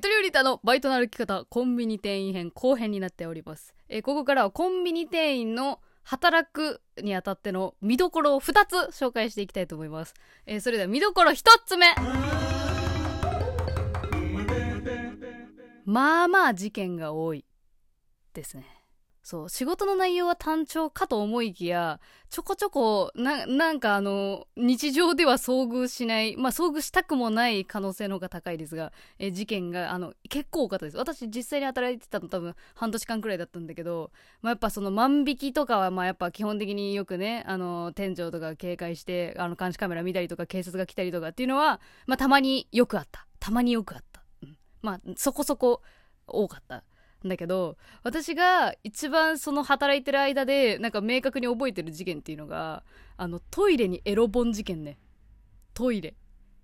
ゆとりよりたのバイトの歩き方、コンビニ店員編後編になっております。えーここからはコンビニ店員の働くにあたっての見どころを2つ紹介していきたいと思います。えーそれでは見どころ1つ目まあまあ事件が多いですね。そう、仕事の内容は単調かと思いきや、ちょこちょこ、な、なんかあの、日常では遭遇しない、まあ遭遇したくもない可能性の方が高いですが、え事件が、あの、結構多かったです。私実際に働いてたの多分半年間くらいだったんだけど、まあやっぱその万引きとかは、まあやっぱ基本的によくね、あの、店長とか警戒して、あの、監視カメラ見たりとか、警察が来たりとかっていうのは、まあたまによくあった。たまによくあった。うん。まあ、そこそこ多かった。だけど私が一番その働いてる間でなんか明確に覚えてる事件っていうのがあのトイレにエロ本事件ね。トイレ。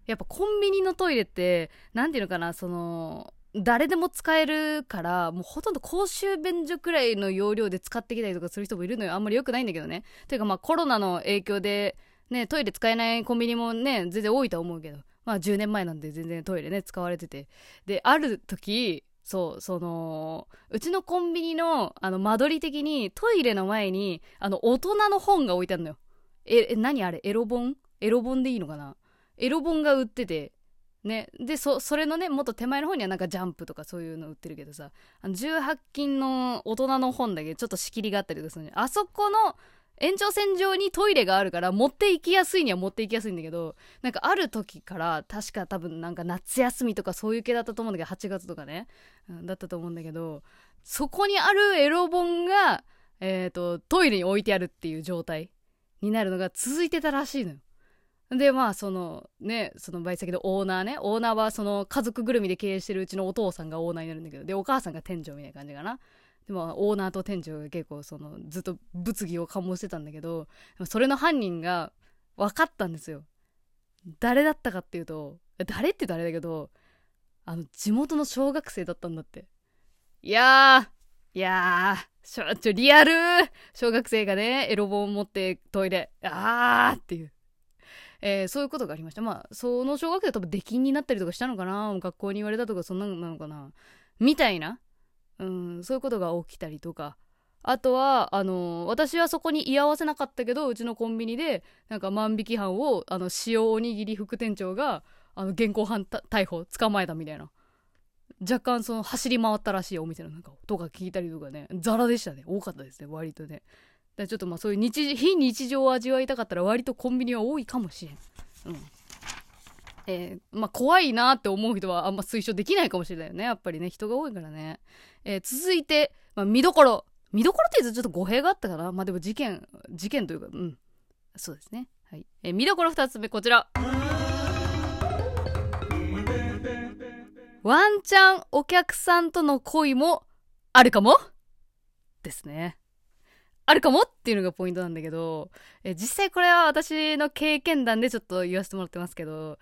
やっぱコンビニのトイレってなんていうのかなその誰でも使えるからもうほとんど公衆便所くらいの容量で使ってきたりとかする人もいるのよ。あんまり良くないんだけどね。というかまあコロナの影響でねトイレ使えないコンビニもね全然多いとは思うけど。まあ10年前なんで全然トイレね使われてて。である時そうそのうちのコンビニのあの間取り的にトイレの前にあの大人の本が置いてあるのよ。ええ何あれ？エロ本？エロ本でいいのかな？エロ本が売ってて。ね。でそそれのねもっと手前の方にはなんかジャンプとかそういうの売ってるけどさ。あの18金の大人の本だけちょっと仕切りがあったりとかするのよあそこの延長線上にトイレがあるから持って行きやすいには持って行きやすいんだけどなんかある時から確か多分なんか夏休みとかそういう系だったと思うんだけど8月とかね、うんだったと思うんだけどそこにあるエロ本が、えー、とトイレに置いてあるっていう状態になるのが続いてたらしいのよ。でまあそのねそのバイト先のオーナーねオーナーはその家族ぐるみで経営してるうちのお父さんがオーナーになるんだけどでお母さんが店長みたいな感じかなでもオーナーと店長が結構そのずっと物議を醸してたんだけどそれの犯人が分かったんですよ。誰だったかっていうと誰って誰だけどあの地元の小学生だったんだって。いやーいやーしょちょリアル。小学生がねエロ本を持ってトイレあーっていう。えーそういうことがありました。まあその小学生は多分出禁になったりとかしたのかな？学校に言われたとかそんなのなのかな？みたいなうんそういうことが起きたりとか。あとはあの私はそこに居合わせなかったけどうちのコンビニでなんか万引き犯をあの塩おにぎり副店長があの現行犯逮捕捕まえたみたいな。若干その走り回ったらしいお店の。なんかとか聞いたりとかね。ザラでしたね。多かったですね割とね。だからちょっとまあそういう日非日常を味わいたかったら割とコンビニは多いかもしれん。うん。えーまあ怖いなって思う人はあんま推奨できないかもしれないよね。やっぱりね。人が多いからね、えー続いて、まあ、見どころ。見どころって言うとちょっと語弊があったかな。まあでも事件事件というかうん。そうですね。はい、えー見どころ2つ目こちら。ワンチャンお客さんとの恋もあるかも？ですね。あるかもっていうのがポイントなんだけど、え実際これは私の経験談でちょっと言わせてもらってますけど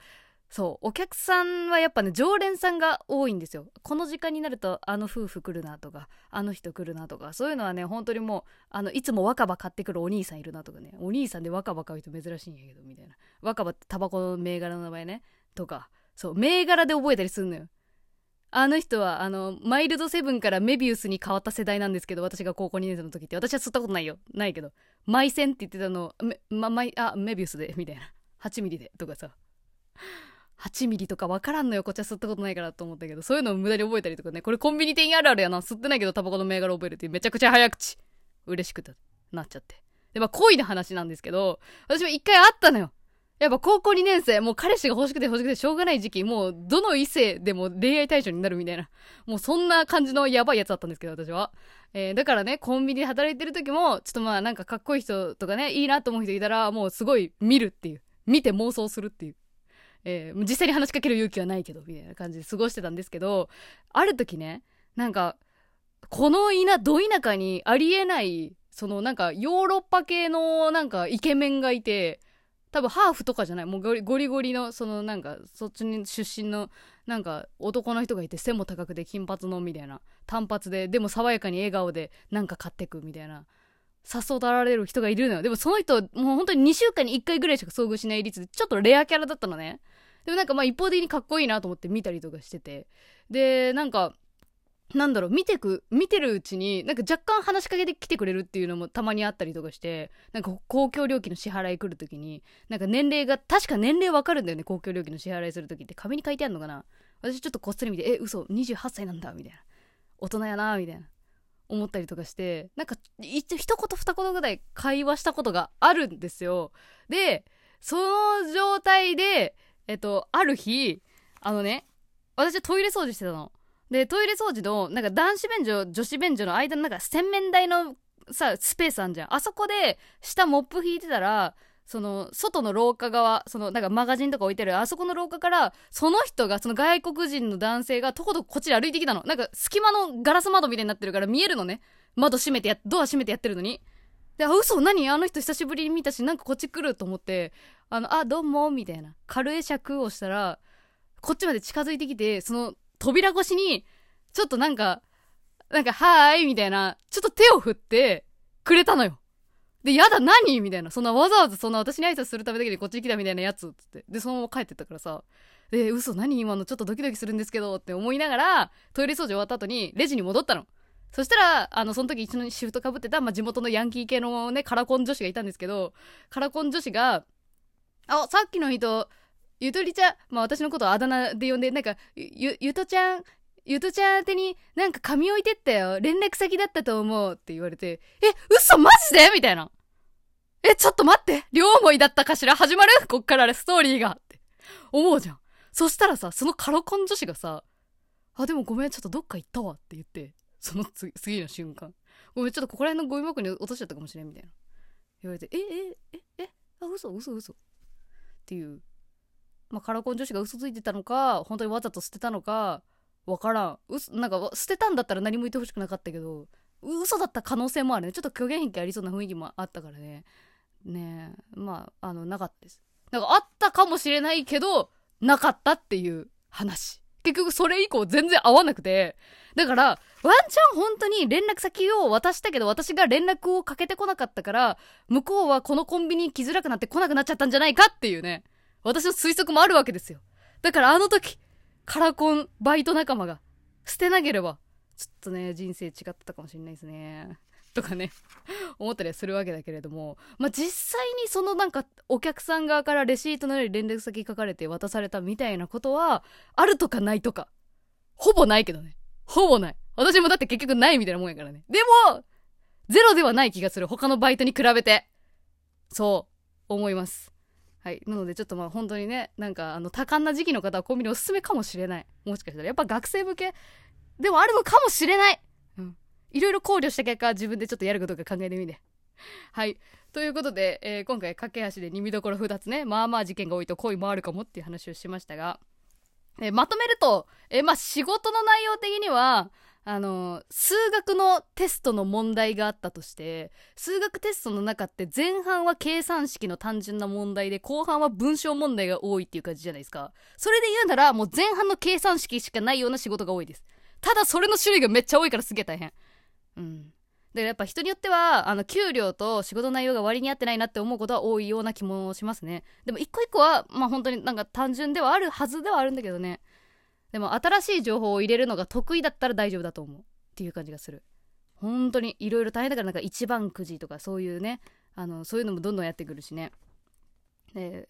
そうお客さんはやっぱね常連さんが多いんですよ。この時間になるとあの夫婦来るなとかあの人来るなとかそういうのはね本当にもうあのいつも若葉買ってくるお兄さんいるなとかね。お兄さんで若葉買う人珍しいんやけどみたいな。若葉ってタバコの銘柄の名前ねとか。そう銘柄で覚えたりするのよ。あの人はあのマイルドセブンからメビウスに変わった世代なんですけど私が高校2年生の時って。私は吸ったことないよ。ないけど。マイセンって言ってたのめ、ま、マイあメビウスでみたいな。8ミリでとかさ。8ミリとか分からんのよこっちは。吸ったことないからと思ったけどそういうのを無駄に覚えたりとかねこれコンビニ店員あるあるやな。吸ってないけどタバコの銘柄覚えるっていうめちゃくちゃ早口。嬉しくて。なっちゃって。でまあ恋の話なんですけど私も一回あったのよ。やっぱ高校2年生もう彼氏が欲しくて欲しくてしょうがない時期もうどの異性でも恋愛対象になるみたいな。もうそんな感じのやばいやつだったんですけど私は、えーだからねコンビニで働いてる時もちょっとまあなんかかっこいい人とかねいいなと思う人いたらもうすごい見るっていう。見て妄想するっていう。えー実際に話しかける勇気はないけどみたいな感じで過ごしてたんですけどある時ねなんかこの田ど田舎にありえないそのなんかヨーロッパ系のなんかイケメンがいて多分ハーフとかじゃないもうゴリゴリゴリのそのなんかそっちに出身のなんか男の人がいて背も高くて金髪のみたいな単発ででも爽やかに笑顔でなんか買ってくみたいな。誘られる人がいるのよ。でもその人もう本当に2週間に1回ぐらいしか遭遇しない率でちょっとレアキャラだったのね。でもなんかまあ一方的にかっこいいなと思って見たりとかしてて。でなんかなんだろう。見てく見てるうちになんか若干話しかけてきてくれるっていうのもたまにあったりとかして。なんか公共料金の支払い来る時になんか年齢が確か年齢わかるんだよね。公共料金の支払いする時って。紙に書いてあるのかな。私ちょっとこっそり見てえ嘘。28歳なんだ。みたいな。大人やな。みたいな。思ったりとかしてなんか一一言二言ぐらい会話したことがあるんですよ。でその状態でえっとある日あのね私トイレ掃除してたの。でトイレ掃除のなんか男子便所女子便所の間のなんか洗面台のさスペースあんじゃん。あそこで下モップ引いてたらその外の廊下側そのなんかマガジンとか置いてるあそこの廊下からその人がその外国人の男性がとことここっちで歩いてきたの。なんか隙間のガラス窓みたいになってるから見えるのね。窓閉めてやドア閉めてやってるのに。であ嘘何あの人久しぶりに見たしなんかこっち来ると思ってあのあどうもみたいな軽い尺をしたらこっちまで近づいてきてその扉越しにちょっとなんかなんかはーいみたいなちょっと手を振ってくれたのよ。で、やだ、何？みたいな。そんなわざわざそんな私に挨拶するためだけでこっちに来たみたいなやつ、つって。で、そのまま帰ってったからさ。で、嘘、何？今のちょっとドキドキするんですけどって思いながら、トイレ掃除終わった後にレジに戻ったの。そしたら、あの、その時一緒にシフトかぶってた、まあ、地元のヤンキー系のね、カラコン女子がいたんですけど、カラコン女子が、あ、さっきの人、ゆとりちゃん、まあ、私のことをあだ名で呼んで、なんか、ゆ、ゆとちゃん、ゆとちゃん宛てになんか紙置いてったよ。連絡先だったと思うって言われて、え、嘘マジで？みたいな。え、ちょっと待って両思いだったかしら？始まる？こっからストーリーがって思うじゃん。そしたらさ、そのカロコン女子がさ、あ、でもごめん、ちょっとどっか行ったわって言って、その次の瞬間。ごめん、ちょっとここら辺のゴミ箱に落としちゃったかもしれんみたいな。言われて、え、え、え、え、あ、嘘、嘘、嘘。っていう。まあ、カラコン女子が嘘ついてたのか、本当にわざと捨てたのか、わからん。うなんか、捨てたんだったら何も言ってほしくなかったけど、嘘だった可能性もあるね。ちょっと虚言癖ありそうな雰囲気もあったからね。ねえ、まあ、あの、なかったです。なんかあったかもしれないけど、なかったっていう話。結局それ以降全然合わなくて。だから、ワンチャン本当に連絡先を渡したけど、私が連絡をかけてこなかったから、向こうはこのコンビニ来づらくなって来なくなっちゃったんじゃないかっていうね。私の推測もあるわけですよ。だからあの時、カラコンバイト仲間が捨てなければ、ちょっとね、人生違ってたかもしれないですね。とかね 思ったりはするわけだけれども、まあ、実際にそのなんかお客さん側からレシートのように連絡先書かれて渡されたみたいなことはあるとかないとかほぼないけどね。ほぼない。私もだって結局ないみたいなもんやからね。でもゼロではない気がする。他のバイトに比べて。そう。思います。はい。なのでちょっとまあ本当にねなんかあの多感な時期の方はコンビニおすすめかもしれない。もしかしたら。やっぱ学生向けでもあるのかもしれない。いろいろ考慮した結果自分でちょっとやることが考えてみて。はい。ということで、えー、今回架け橋で2見どころ2つねまあまあ事件が多いと恋もあるかもっていう話をしましたが、えー、まとめると、えー、まあ仕事の内容的にはあの数学のテストの問題があったとして数学テストの中って前半は計算式の単純な問題で後半は文章問題が多いっていう感じじゃないですか。それで言うならもう前半の計算式しかないような仕事が多いですただそれの種類がめっちゃ多いからすげえ大変。うん。だからやっぱ人によってはあの給料と仕事内容が割に合ってないなって思うことは多いような気もしますね。でも一個一個はまあ本当になんか単純ではあるはずではあるんだけどね。でも新しい情報を入れるのが得意だったら大丈夫だと思う。っていう感じがする。本当にいろいろ大変だからなんか一番くじとかそういうね。あのそういうのもどんどんやってくるしね。で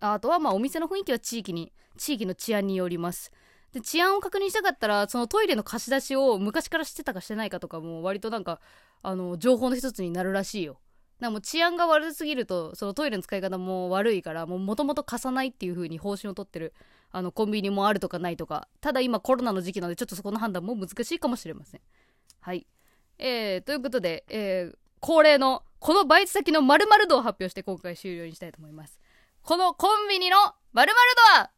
あとはまあお店の雰囲気は地域に地域の治安によります。で治安を確認したかったらそのトイレの貸し出しを昔から知ってたかしてないかとかも割となんかあの情報の一つになるらしいよ。だも治安が悪すぎるとそのトイレの使い方も悪いからもともと貸さないっていう風に方針をとってるあのコンビニもあるとかないとか。ただ今コロナの時期なのでちょっとそこの判断も難しいかもしれません。はい。えー、ということで、えー、恒例のこのバイト先の〇〇度を発表して今回終了にしたいと思います。このコンビニの〇〇度は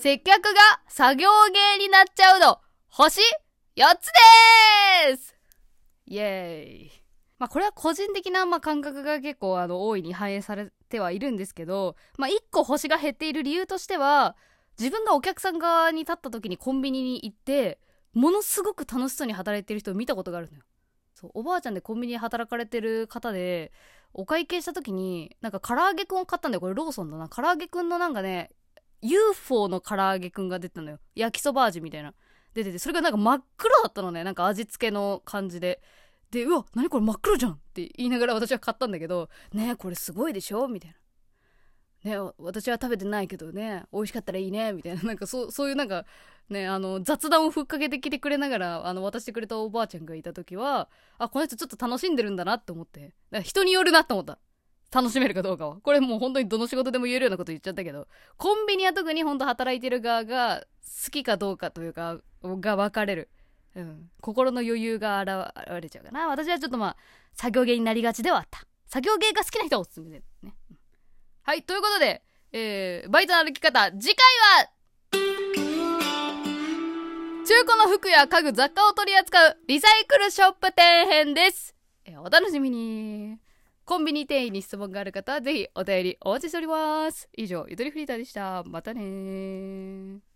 接客が作業芸になっちゃうの、星4つですイエーイ。まあこれは個人的なまあ感覚が結構あの大いに反映されてはいるんですけど、まあ1個星が減っている理由としては、自分がお客さん側に立った時にコンビニに行って、ものすごく楽しそうに働いてる人を見たことがあるのよ。そうおばあちゃんでコンビニで働かれてる方でお会計した時になんか唐揚げくんを買ったんだよこれローソンだな唐揚げくんのなんかね UFO の唐揚げくんが出てたのよ。焼きそば味みたいな。出ててそれがなんか真っ黒だったのね。なんか味付けの感じで。でうわ何これ真っ黒じゃんって言いながら私は買ったんだけどねこれすごいでしょ？みたいな。ね私は食べてないけどね。美味しかったらいいね。みたいな。なんかそうそういうなんかねあの雑談をふっかけてきてくれながらあの渡してくれたおばあちゃんがいた時はあこの人ちょっと楽しんでるんだなって思って。人によるなって思った。楽しめるかどうかは。これもう本当にどの仕事でも言えるようなこと言っちゃったけど。コンビニは特に本当働いてる側が好きかどうかというかが分かれる、うん、心の余裕が現れちゃうかな。私はちょっとまあ作業芸になりがちではあった。作業芸が好きな人はおすすめですね、はい、ということで、えー、バイトの歩き方、次回は、中古の服や家具、雑貨を取り扱うリサイクルショップ店編です。えー、お楽しみに。コンビニ店員に質問がある方はぜひお便りお待ちしております。以上、ゆとりフリーターでした。またね